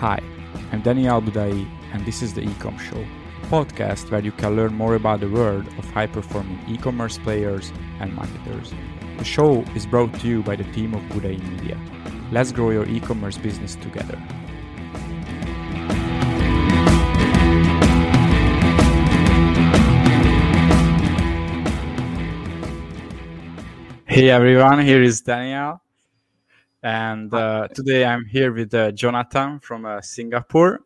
Hi, I'm Daniel Budai, and this is the Ecom Show, a podcast where you can learn more about the world of high performing e commerce players and marketers. The show is brought to you by the team of Budai Media. Let's grow your e commerce business together. Hey everyone, here is Daniel. And uh, today I'm here with uh, Jonathan from uh, Singapore.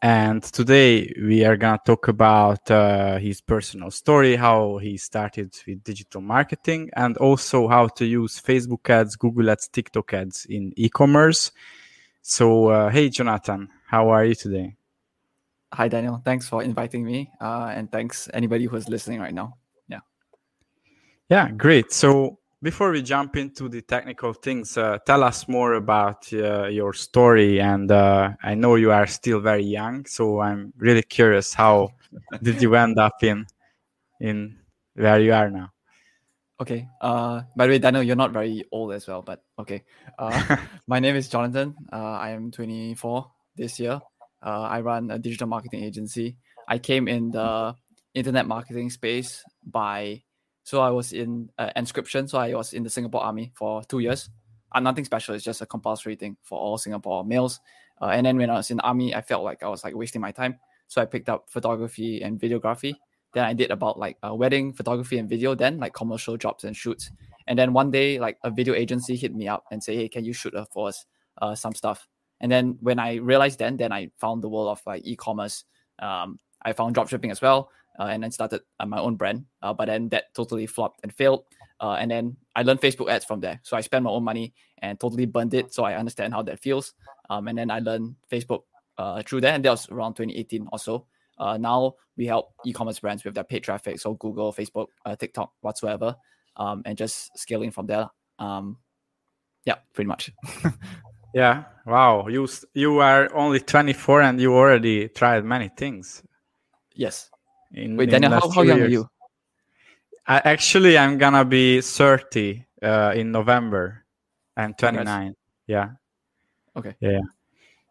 And today we are going to talk about uh, his personal story, how he started with digital marketing, and also how to use Facebook ads, Google ads, TikTok ads in e commerce. So, uh, hey, Jonathan, how are you today? Hi, Daniel. Thanks for inviting me. Uh, and thanks anybody who's listening right now. Yeah. Yeah, great. So, before we jump into the technical things, uh, tell us more about uh, your story. And uh, I know you are still very young, so I'm really curious how did you end up in in where you are now? Okay. Uh, by the way, Daniel, you're not very old as well, but okay. Uh, my name is Jonathan. Uh, I am 24 this year. Uh, I run a digital marketing agency. I came in the internet marketing space by so I was in uh, conscription. So I was in the Singapore Army for two years. Uh, nothing special. It's just a compulsory thing for all Singapore males. Uh, and then when I was in the army, I felt like I was like wasting my time. So I picked up photography and videography. Then I did about like a wedding photography and video. Then like commercial jobs and shoots. And then one day, like a video agency hit me up and say, "Hey, can you shoot uh, for us uh, some stuff?" And then when I realized, then then I found the world of like e-commerce. Um, I found dropshipping as well uh, and then started uh, my own brand. Uh, but then that totally flopped and failed. Uh, and then I learned Facebook ads from there. So I spent my own money and totally burned it. So I understand how that feels. Um, and then I learned Facebook uh, through there, And that was around 2018 or so. Uh, now we help e-commerce brands with their paid traffic. So Google, Facebook, TikTok, whatsoever. Um, and just scaling from there. Um, yeah, pretty much. yeah. Wow. You you are only 24 and you already tried many things. Yes. In, Wait, Daniel, how, how young years. are you? I, actually, I'm gonna be 30 uh, in November. I'm 29. Congrats. Yeah. Okay. Yeah.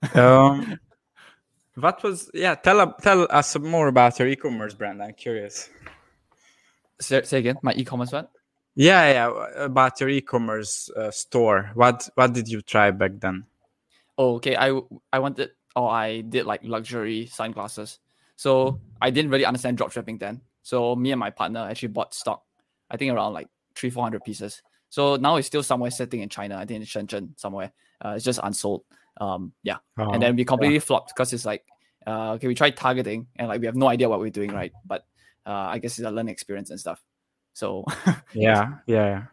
um, what was yeah? Tell tell us more about your e-commerce brand. I'm curious. Say, say again. My e-commerce brand. Yeah, yeah. About your e-commerce uh, store. What what did you try back then? Oh, okay. I I wanted Oh, I did like luxury sunglasses. So I didn't really understand dropshipping then. So me and my partner actually bought stock, I think around like three, 400 pieces. So now it's still somewhere sitting in China, I think in Shenzhen somewhere. Uh, it's just unsold. Um, yeah. Oh, and then we completely yeah. flopped because it's like, uh, okay, we tried targeting and like we have no idea what we're doing, right? But uh, I guess it's a learning experience and stuff. So yeah, yeah,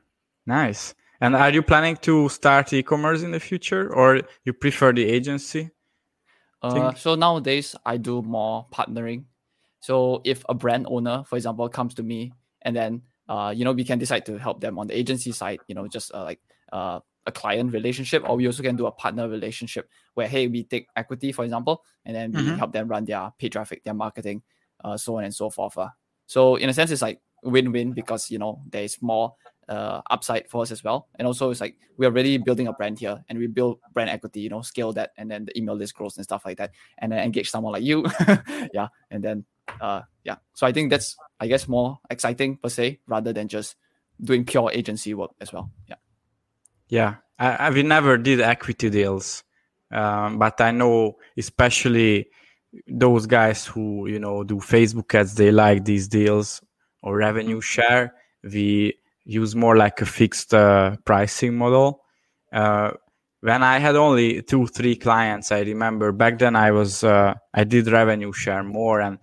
nice. And are you planning to start e-commerce in the future, or you prefer the agency? Uh, so nowadays I do more partnering. So if a brand owner, for example, comes to me and then uh, you know we can decide to help them on the agency side, you know, just uh, like uh, a client relationship, or we also can do a partner relationship where hey we take equity for example, and then we mm-hmm. help them run their paid traffic, their marketing, uh, so on and so forth. Uh. So in a sense, it's like win-win because you know there is more uh, upside for us as well. And also, it's like we are really building a brand here, and we build brand equity. You know, scale that, and then the email list grows and stuff like that, and then engage someone like you, yeah, and then uh, yeah. So I think that's I guess more exciting per se rather than just doing pure agency work as well. Yeah. Yeah, I, I we never did equity deals, um, but I know especially those guys who you know do Facebook ads, they like these deals or revenue share. We use more like a fixed uh, pricing model. Uh, when I had only two, three clients, I remember back then I was uh, I did revenue share more, and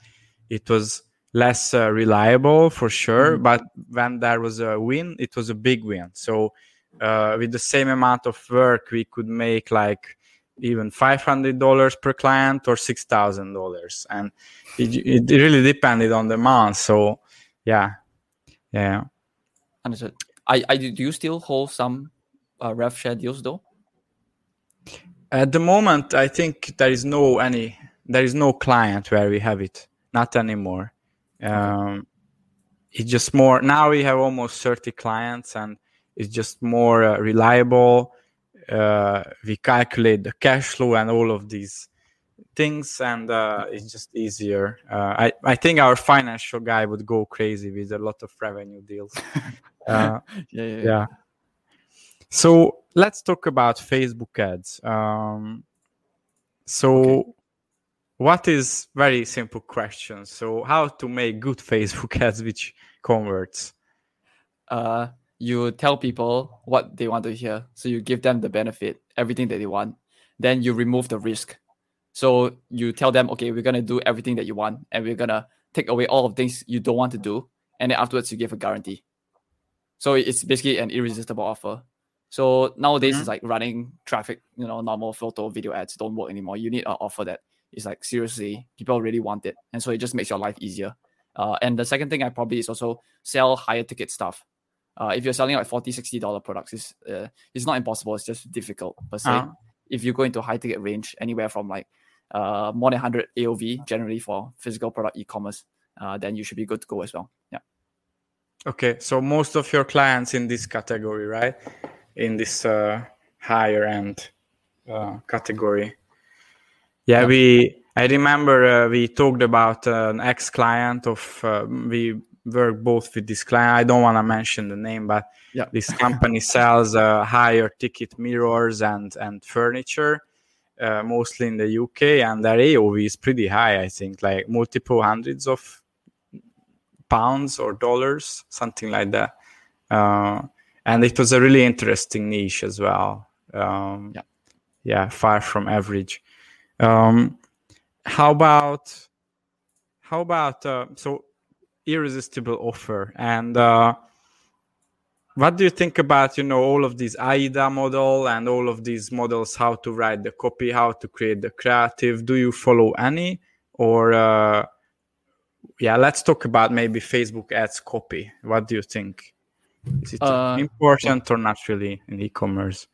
it was less uh, reliable for sure. Mm-hmm. But when there was a win, it was a big win. So uh, with the same amount of work, we could make like even five hundred dollars per client or six thousand dollars, and it, it really depended on the month. So yeah, yeah. Understood. I, I do you still hold some uh, rev share deals though? At the moment, I think there is no any there is no client where we have it. Not anymore. Um, it's just more now. We have almost thirty clients, and it's just more uh, reliable. Uh, we calculate the cash flow and all of these things and uh, it's just easier. Uh, I, I think our financial guy would go crazy with a lot of revenue deals. Uh, yeah, yeah, yeah. So let's talk about Facebook ads. Um, so okay. what is very simple question. So how to make good Facebook ads which converts? Uh, you tell people what they want to hear. So you give them the benefit, everything that they want. Then you remove the risk. So you tell them, okay, we're gonna do everything that you want, and we're gonna take away all of things you don't want to do, and then afterwards you give a guarantee. So it's basically an irresistible offer. So nowadays mm-hmm. it's like running traffic, you know, normal photo, video ads don't work anymore. You need an offer that is like seriously people really want it, and so it just makes your life easier. Uh, and the second thing I probably is also sell higher ticket stuff. Uh, if you're selling like 40 60 dollar products it's uh, it's not impossible it's just difficult per se uh-huh. if you go into a high ticket range anywhere from like uh, more than 100 aov generally for physical product e-commerce uh, then you should be good to go as well yeah okay so most of your clients in this category right in this uh, higher end uh, category. Yeah, yeah, we. I remember uh, we talked about uh, an ex-client of. Uh, we work both with this client. I don't want to mention the name, but yeah. this company sells uh, higher ticket mirrors and and furniture. Mostly in the UK, and their AOV is pretty high. I think like multiple hundreds of pounds or dollars, something like that. Uh, and it was a really interesting niche as well. Um, yeah, yeah, far from average. Um, how about how about uh, so irresistible offer and uh, what do you think about you know all of these aida model and all of these models how to write the copy how to create the creative do you follow any or uh, yeah let's talk about maybe facebook ads copy what do you think is it uh, important or not really in e-commerce?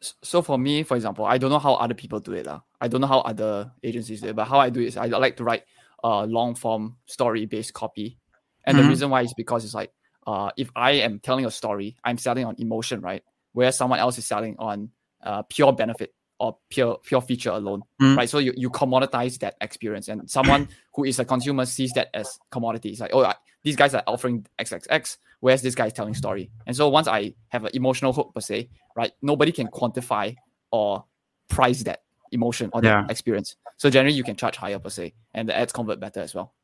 So for me, for example, I don't know how other people do it. Uh. I don't know how other agencies do it, but how I do it is I like to write a long form story based copy. And mm-hmm. the reason why is because it's like uh, if I am telling a story, I'm selling on emotion, right? Whereas someone else is selling on uh, pure benefit or pure pure feature alone, mm. right? So you, you commoditize that experience, and someone who is a consumer sees that as commodity. It's like, oh, I, these guys are offering XXX, whereas this guy is telling story. And so once I have an emotional hook per se, right, nobody can quantify or price that emotion or yeah. that experience. So generally, you can charge higher per se, and the ads convert better as well.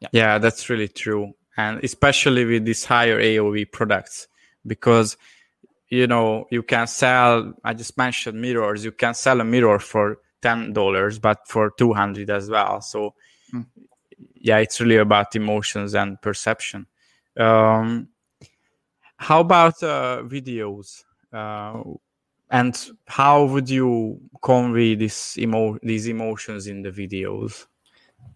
Yeah, yeah, that's really true, and especially with these higher AOV products, because you know you can sell i just mentioned mirrors you can sell a mirror for $10 but for 200 as well. So mm. yeah it's really about emotions and perception. Um, how about uh, videos? Uh, and how would you convey this emo- these emotions in the videos?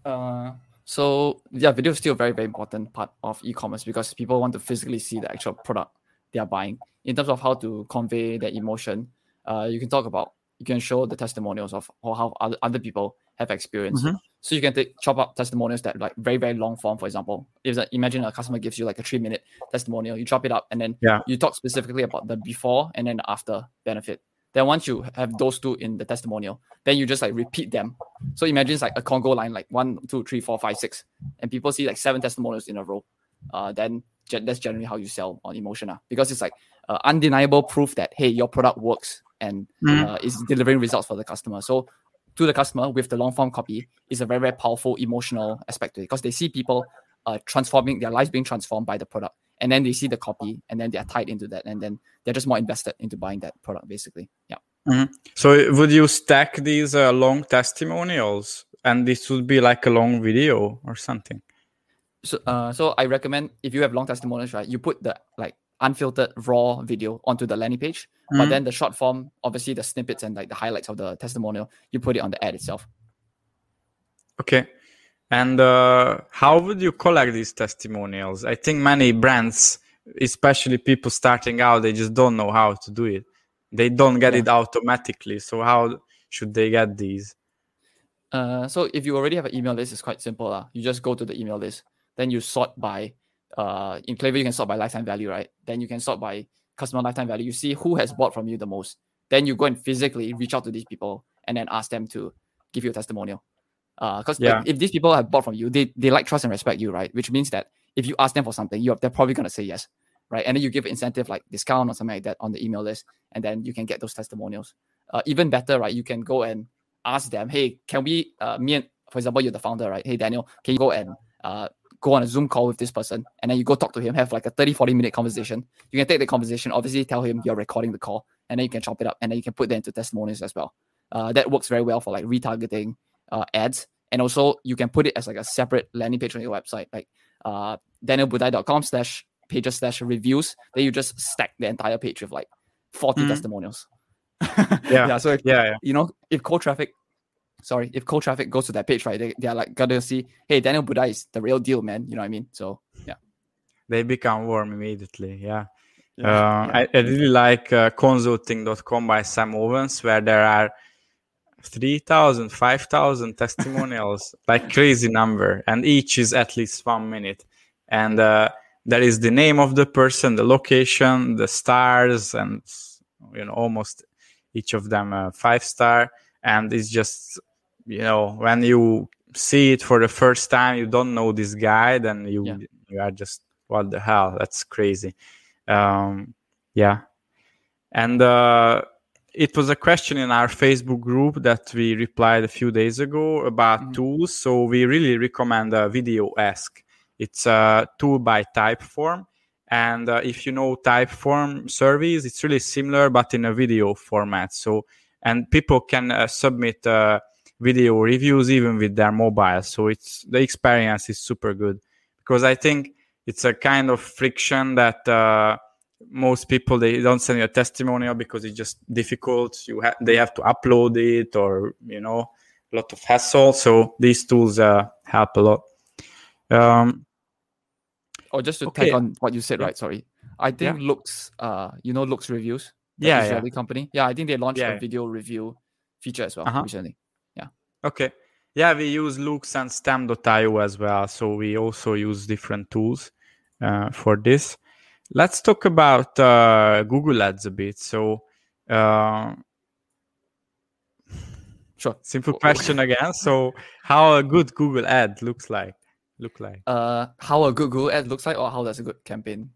Uh, so yeah video is still a very very important part of e-commerce because people want to physically see the actual product they are buying. In terms of how to convey that emotion, uh, you can talk about, you can show the testimonials of how other, other people have experienced. Mm-hmm. So you can take chop up testimonials that like very very long form. For example, if a, imagine a customer gives you like a three minute testimonial, you chop it up and then yeah. you talk specifically about the before and then after benefit. Then once you have those two in the testimonial, then you just like repeat them. So imagine it's like a Congo line, like one, two, three, four, five, six, and people see like seven testimonials in a row. Uh, then that's generally how you sell on emotion uh, because it's like uh, undeniable proof that hey your product works and mm. uh, is delivering results for the customer so to the customer with the long form copy is a very very powerful emotional aspect to it because they see people uh, transforming their lives being transformed by the product and then they see the copy and then they're tied into that and then they're just more invested into buying that product basically yeah mm-hmm. so would you stack these uh, long testimonials and this would be like a long video or something so, uh, so I recommend if you have long testimonials, right, you put the like unfiltered raw video onto the landing page, mm-hmm. but then the short form, obviously the snippets and like the highlights of the testimonial, you put it on the ad itself. Okay. And uh, how would you collect these testimonials? I think many brands, especially people starting out, they just don't know how to do it. They don't get yeah. it automatically. So how should they get these? Uh, so if you already have an email list, it's quite simple. Uh. You just go to the email list then you sort by uh in Klaviyo you can sort by lifetime value, right? Then you can sort by customer lifetime value. You see who has bought from you the most. Then you go and physically reach out to these people and then ask them to give you a testimonial. Because Yeah. like, if these people have bought from you, they, they like, trust, and respect you, right? Which means that if you ask them for something, you're they're probably gonna say yes, right? And then you give incentive like discount or something like that on the email list, and then you can get those testimonials. Uh, even better, right? You can go and ask them, hey, can we, uh, me and for example, you're the founder, right? Hey, Daniel, can you go and uh, go on a Zoom call with this person, and then you go talk to him, have like a 30, 40 minute conversation. You can take the conversation, obviously tell him you're recording the call, and then you can chop it up, and then you can put that into testimonials as well. Uh, that works very well for like retargeting uh, ads, and also you can put it as like a separate landing page on your website, like uh, danielbudai.com slash pages slash reviews. Then you just stack the entire page with like 40 Mhm. testimonials. Yeah. yeah. So if, Yeah, yeah. you know, if cold traffic, sorry, if cold traffic goes to that page, right, they, they're like gonna see, hey, Daniel Budai is the real deal, man. You know what I mean? So yeah. They become warm immediately. Yeah. Yeah, Uh. I, I really like uh, consulting.com by Sam Ovens, where there are 3,000, 5,000 testimonials, like crazy number, and each is at least one minute. And uh, there is the name of the person, the location, the stars, and you know almost each of them a five star. And it's just you know when you see it for the first time, you don't know this guy, then you Yeah. you are just what the hell? That's crazy. Um, yeah, and uh, it was a question in our Facebook group that we replied a few days ago about Mhm. tools. So we really recommend uh, Video Ask. It's a tool by Typeform, and uh, if you know Typeform service, it's really similar but in a video format. So and people can uh, submit uh, video reviews even with their mobile. So it's the experience is super good because I think it's a kind of friction that uh, most people they don't send you a testimonial because it's just difficult. You ha- they have to upload it or you know a lot of hassle. So these tools uh, help a lot. Um, Or just to Okay. tag on what you said, Yeah. right? Sorry. I think Loox uh you know Loox reviews. the yeah, yeah. Company. Yeah, I think they launched Yeah, a video review feature as well Uh-huh. recently. Yeah okay. Yeah, we use Loox and Stamped.io as well. So we also use different tools uh, for this. Let's talk about uh, Google Ads a bit. So, uh, Sure. simple W- w- question again. So, how a good Google ad looks like? Look like Uh how a good Google ad looks like or how does a good campaign?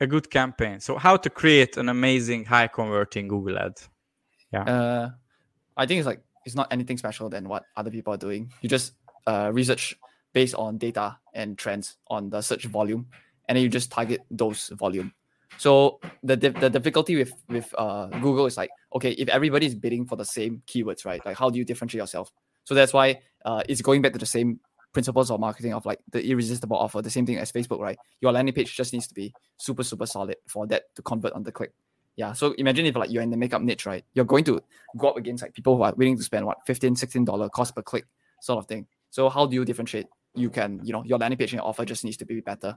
a good campaign. So, how to create an amazing, high converting Google ad? Uh I think it's like it's not anything special than what other people are doing. You just uh research based on data and trends on the search volume and then you just target those volume. So the the difficulty with with uh, Google is like okay if everybody is bidding for the same keywords right like how do you differentiate yourself? So that's why uh, it's going back to the same principles of marketing of like the irresistible offer, the same thing as Facebook, right? Your landing page just needs to be super super solid for that to convert on the click. Yeah. So imagine if like you're in the makeup niche, right? You're going to go up against like people who are willing to spend what 15 16 dollar cost per click sort of thing. So how do you differentiate? You can you know your landing page and your offer just needs to be better.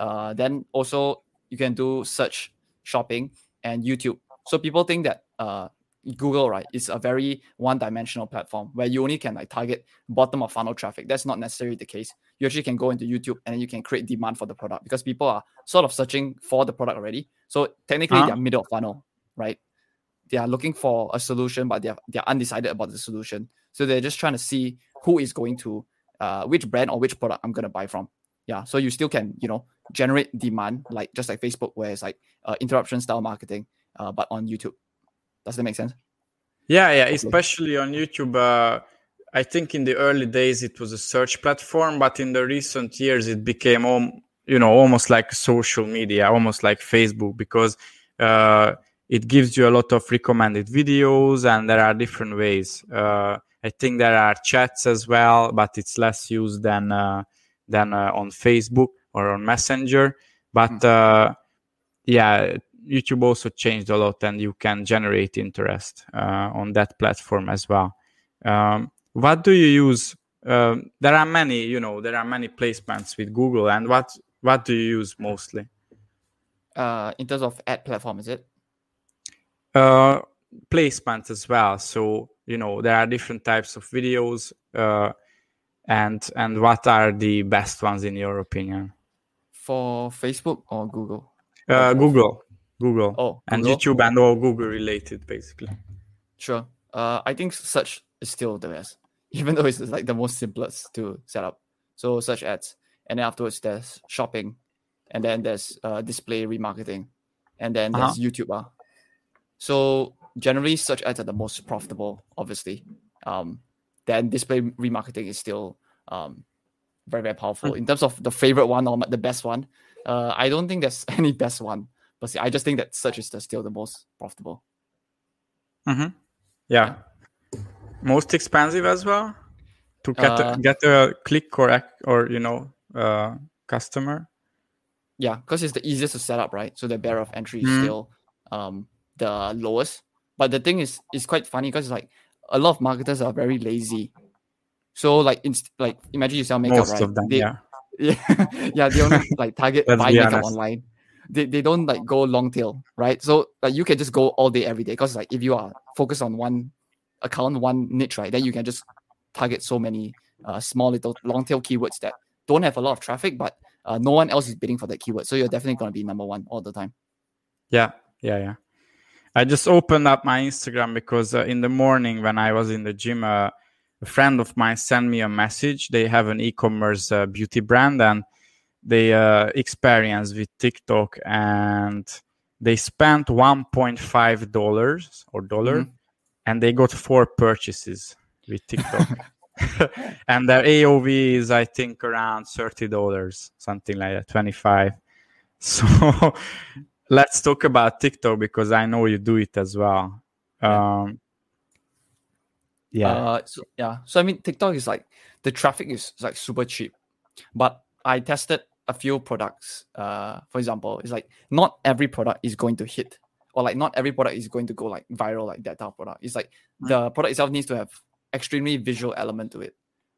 Uh, then also you can do search, shopping, and YouTube. So people think that uh, Google right is a very one-dimensional platform where you only can like target bottom of funnel traffic. That's not necessarily the case. You actually can go into YouTube and then you can create demand for the product because people are sort of searching for the product already. So technically Uh-huh. they're middle of funnel, right? They are looking for a solution, but they're they're undecided about the solution. So they're just trying to see who is going to uh, which brand or which product I'm gonna buy from. Yeah, so you still can you know generate demand like just like Facebook, where it's like uh, interruption style marketing, uh, but on YouTube. Does that make sense? Yeah, yeah, Okay. especially on YouTube. Uh, I think in the early days it was a search platform, but in the recent years it became, om- you know, almost like social media, almost like Facebook, because uh, it gives you a lot of recommended videos, and there are different ways. Uh, I think there are chats as well, but it's less used than uh, than uh, on Facebook or on Messenger. But uh, yeah, YouTube also changed a lot, and you can generate interest uh, on that platform as well. Um, what do you use? Um, there are many, you know, there are many placements with Google, and what what do you use mostly? Uh, in terms of ad platform, is it? Uh, placements as well. So you know, there are different types of videos, uh, and and what are the best ones in your opinion? For Facebook or Google? Uh. Google, Google, Oh, and Google? YouTube, and all Google related, basically. Sure. Uh, I think search is still the best. even though it's like the most simplest to set up. So search ads, and then afterwards there's shopping, and then there's uh, display remarketing, and then there's uh-huh. YouTube. Uh. So generally, search ads are the most profitable, obviously. Um, then display remarketing is still um, very very powerful mm. in terms of the favorite one or the best one. Uh, I don't think there's any best one, but see, I just think that search is the, still the most profitable. Mm-hmm. Yeah. yeah. most expensive as well to get uh, a, get a click or or you know uh, customer. Yeah, because it's the easiest to set up, right? So the barrier of entry is mm. still um, the lowest. But the thing is, it's quite funny because like a lot of marketers are very lazy. So like, inst- like imagine you sell makeup, Most right? Of them, they, yeah. Yeah, yeah, they only like target buy makeup honest. online. They, they don't like go long tail, right? So like you can just go all day every day because like if you are focused on one account, one niche, right, then you can just target so many uh, small little long tail keywords that don't have a lot of traffic, but uh, no one else is bidding for that keyword. So you're definitely going to be number one all the time. Yeah, yeah, yeah. I just opened up my Instagram because uh, in the morning when I was in the gym, uh, a friend of mine sent me a message. They have an e-commerce uh, beauty brand and they uh, experience with TikTok and they spent 1.5 dollars or dollar mm-hmm. and they got four purchases with TikTok. and their AOV is I think around thirty dollars, something like that, twenty five. So let's talk about TikTok because I know you do it as well. Um, yeah. Uh, so, yeah. So I mean, TikTok is like the traffic is like super cheap, but I tested a few products. Uh, for example, it's like not every product is going to hit, or like not every product is going to go like viral like that type of product. It's like mm. the product itself needs to have extremely visual element to it.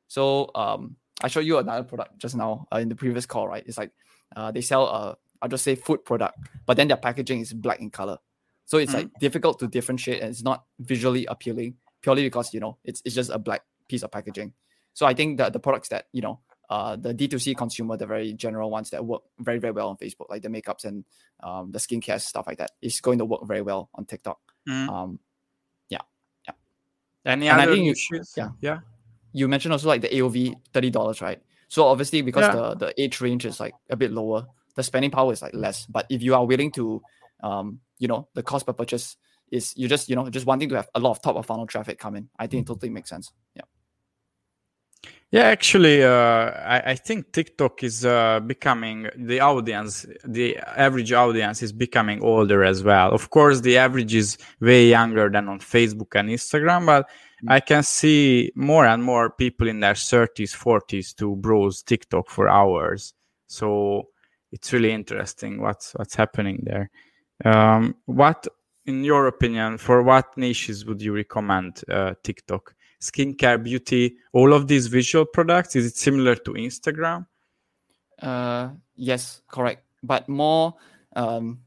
So um, I showed you another product just now uh, in the previous call, right? It's like uh, they sell a I'll just say food product, but then their packaging is black in color. So it's mm-hmm. like difficult to differentiate and it's not visually appealing purely because you know it's, it's just a black piece of packaging. So I think that the products that you know uh, the D2C consumer, the very general ones that work very, very well on Facebook, like the makeups and um, the skincare stuff like that, is going to work very well on TikTok. Mm. Um, yeah, yeah. Any and other I think issues? You, yeah, yeah. You mentioned also like the AOV thirty dollars, right? So obviously because yeah. the the age range is like a bit lower, the spending power is like less. But if you are willing to, um, you know, the cost per purchase is you just you know just wanting to have a lot of top of funnel traffic come in. I think it totally makes sense. Yeah. Yeah, actually, uh, I, I, think TikTok is uh, becoming the audience, the average audience is becoming older as well. Of course, the average is way younger than on Facebook and Instagram, but mm-hmm. I can see more and more people in their 30s, 40s to browse TikTok for hours. So it's really interesting what's what's happening there. Um, what, in your opinion, for what niches would you recommend uh, TikTok? Skincare, beauty, all of these visual products. Is it similar to Instagram? Uh, yes, correct. But more, um,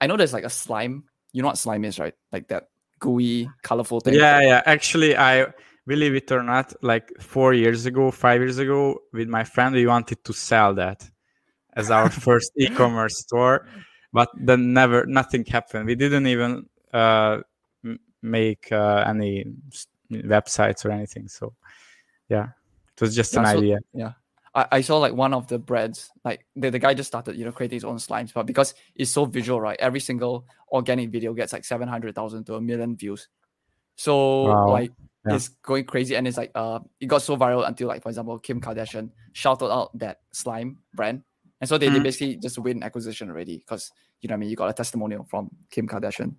I know there's like a slime. You know what slime is, right? Like that gooey, colorful thing. Yeah, yeah. Actually, I believe it or not, like four years ago, five years ago, with my friend, we wanted to sell that as our first e-commerce store but then never nothing happened. We didn't even uh, make uh, any websites or anything. So yeah it was just yeah, an so, idea. yeah. I, I saw like one of the brands like the, the guy just started you know creating his own slimes but because it's so visual right every single organic video gets like 700,000 to a million views. So wow. like yeah. it's going crazy and it's like uh it got so viral until like for example Kim Kardashian shouted out that slime brand and so they, mm-hmm. they basically just win acquisition already because you know I mean you got a testimonial from Kim Kardashian.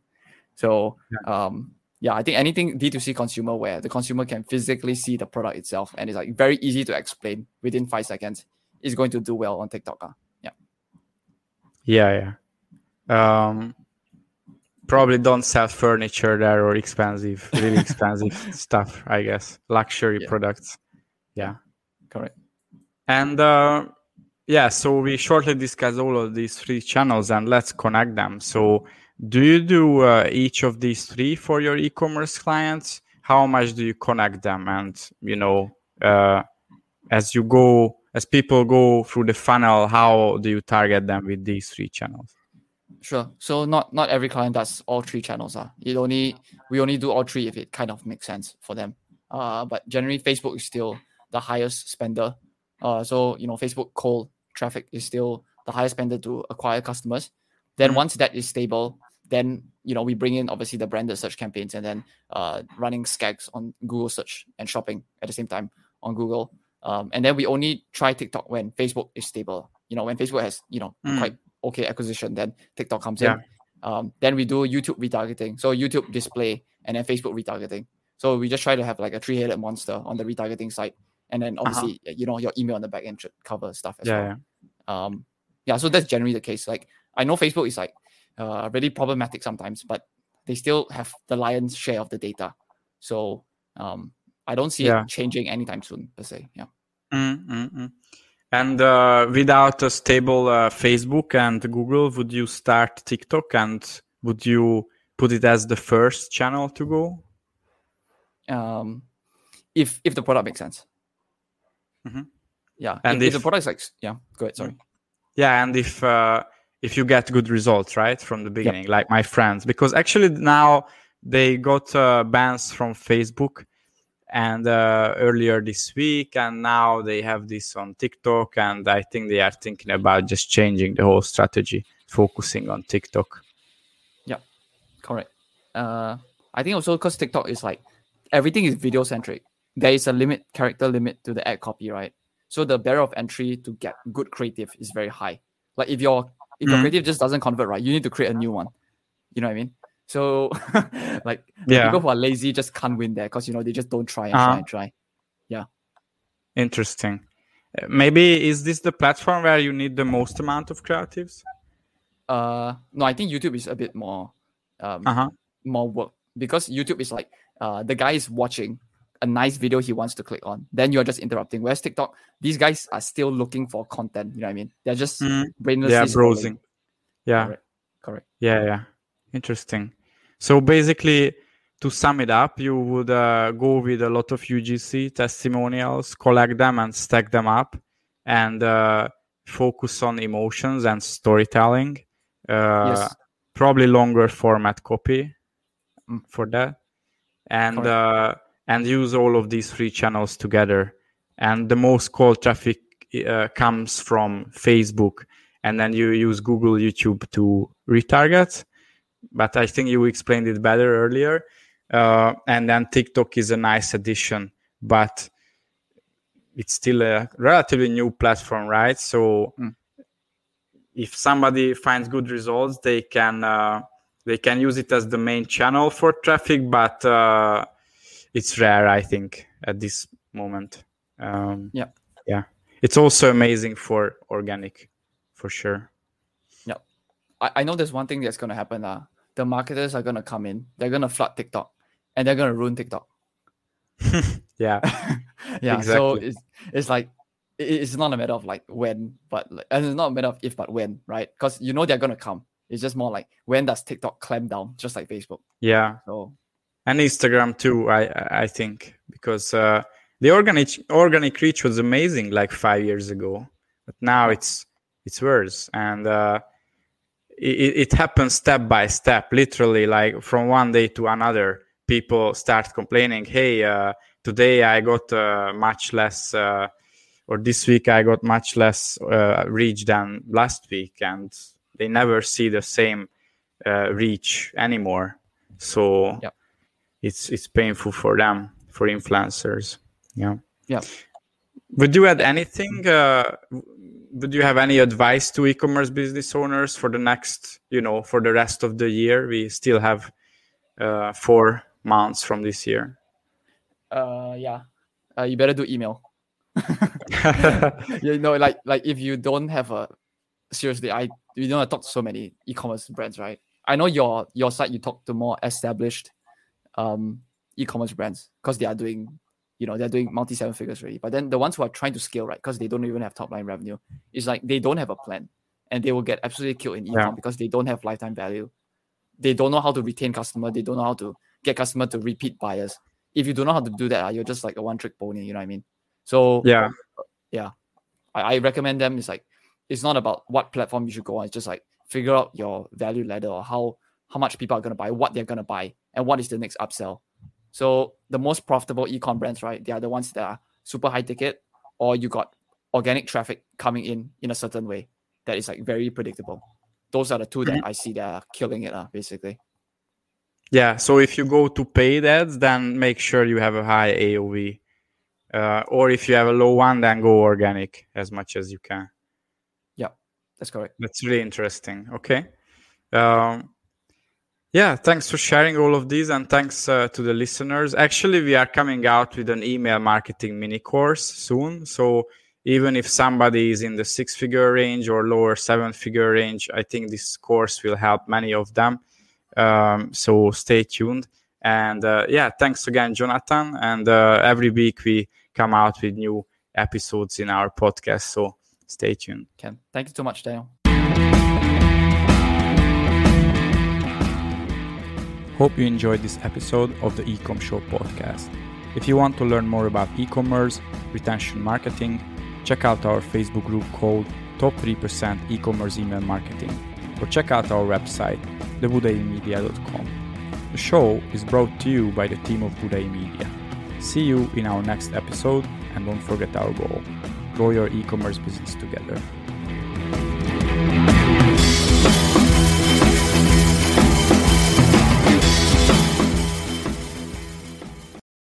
So yeah. um yeah, I think anything D2C consumer where the consumer can physically see the product itself and it's like very easy to explain within five seconds is going to do well on TikTok. Uh. Yeah. Yeah, yeah. Um probably don't sell furniture there or expensive, really expensive stuff, I guess. Luxury yeah. products. Yeah. Correct. And uh yeah, so we shortly discussed all of these three channels and let's connect them. So, do you do uh, each of these three for your e-commerce clients? How much do you connect them? And you know, uh, as you go, as people go through the funnel, how do you target them with these three channels? Sure. So not not every client does all three channels. Uh. It only we only do all three if it kind of makes sense for them. Uh, but generally, Facebook is still the highest spender. Uh, so you know, Facebook cold traffic is still the highest spender to acquire customers. Then Mhm. once that is stable, then you know we bring in obviously the branded search campaigns and then uh, running SKAGs on Google search and shopping at the same time on Google. Um, and then we only try TikTok when Facebook is stable. You know, when Facebook has you know Mm. quite okay acquisition, then TikTok comes Yeah. in. Um, then we do YouTube retargeting. So YouTube display and then Facebook retargeting. So we just try to have like a three-headed monster on the retargeting side, and then obviously you know your email on the back end should cover stuff as Uh-huh. Yeah, well. yeah. Um, yeah, so that's generally the case. Like I know Facebook is like uh, really problematic sometimes, but they still have the lion's share of the data. So um, I don't see Yeah. it changing anytime soon per se. Yeah. Mm, mm, mm. And uh, without a stable uh, Facebook and Google, would you start TikTok and would you put it as the first channel to go? Um, if if the product makes sense. Mhm. Yeah. And if, if the product is like yeah, go ahead. Sorry. Yeah, and if uh, if you get good results right from the beginning, like my friends, because actually now they got uh, bans from Facebook and uh, earlier this week, and now they have this on TikTok, and I think they are thinking about just changing the whole strategy, focusing on TikTok. Yeah correct. Uh, I think also because TikTok is like everything is video centric. There is a limit, character limit to the ad copy, right? So the barrier of entry to get good creative is very high. Like if your if your Mhm. creative just doesn't convert right, you need to create a new one. You know what I mean? So like Yeah. people who are lazy just can't win there because you know they just don't try and Uh-huh. try and try. Yeah. Interesting. Maybe is this the platform where you need the most amount of creatives? Uh no, I think YouTube is a bit more um Uh huh. more work because YouTube is like uh, the guy is watching a nice video he wants to click on, then you're just interrupting. Whereas TikTok, these guys are still looking for content. You know what I mean? They're just Mhm. brainlessly Yeah, scrolling. Yeah. Correct. Correct. Yeah, yeah. Interesting. So basically, to sum it up, you would uh, go with a lot of UGC testimonials, collect them and stack them up, and uh, focus on emotions and storytelling. Uh, Yes. Probably longer format copy Mm. for that, and uh, and use all of these three channels together. And the most cold traffic uh, comes from Facebook, and then you use Google, YouTube to retarget but I think you explained it better earlier. Uh, and then TikTok is a nice addition, but it's still a relatively new platform, right? So Mm. if somebody finds good results, they can uh, they can use it as the main channel for traffic, but uh, it's rare, I think, at this moment. Um, Yeah. yeah. It's also amazing for organic, for sure. I, I know there's one thing that's gonna happen. Uh, the marketers are gonna come in, they're gonna flood TikTok, and they're gonna ruin TikTok. Yeah. yeah. So it's it's like it's not a matter of like when, but like, and it's not a matter of if, but when, right? Because you know they're gonna come. It's just more like when does TikTok clamp down, just like Facebook. Yeah. So and Instagram too. I I think because uh, the organic organic reach was amazing like five years ago, but now it's it's worse, and uh, it, it happens step by step, literally like from one day to another. People start complaining, "Hey, uh, today I got uh, much less." Uh, or this week I got much less uh, reach than last week, and they never see the same uh, reach anymore. So. It's it's painful for them for influencers yeah Yeah. would you add anything uh, would you have any advice to e-commerce business owners for the next you know for the rest of the year we still have uh, four months from this year uh yeah, uh, you better do email. you know, like like if you don't have a seriously, I you don't talk to so many e-commerce brands, right? I know your your site you talk to more established um e-commerce brands because they are doing you know they're doing multi seven figures already. But then the ones who are trying to scale, right, because they don't even have top line revenue, it's like they don't have a plan and they will get absolutely killed in e-com Yeah. because they don't have lifetime value. They don't know how to retain customer. They don't know how to get customer to repeat buyers. If you don't know how to do that, ah, you're just like a one trick pony. You know what I mean? So yeah I, I recommend them It's like it's not about what platform you should go on. It's just like figure out your value ladder or how how much people are gonna buy, what they're gonna buy, and what is the next upsell. So the most profitable ecom brands, right? They are the ones that are super high ticket, or you got organic traffic coming in in a certain way that is like very predictable. Those are the 2 that. I see that are killing it, uh, basically. Yeah. So if you go to paid ads, then make sure you have a high AOV. Uh, or if you have a low one, then go organic as much as you can. Yeah, that's correct. That's really interesting. Okay. Um, yeah, thanks for sharing all of these and thanks uh, to the listeners. Actually, we are coming out with an email marketing mini course soon. So even if somebody is in the six figure range or lower seven figure range, I think this course will help many of them. Um, so stay tuned. And uh, yeah, thanks again, Jonathan. And uh, every week we come out with new episodes in our podcast. So stay tuned. Ken, thank you so much, Daniel. Hope you enjoyed this episode of the Ecom Show podcast. If you want to learn more about e-commerce, retention marketing, check out our Facebook group called Top 3% E-commerce Email Marketing or check out our website, thebudaimedia.com. The show is brought to you by the team of Budai Media. See you in our next episode and don't forget our goal. Grow your e-commerce business together.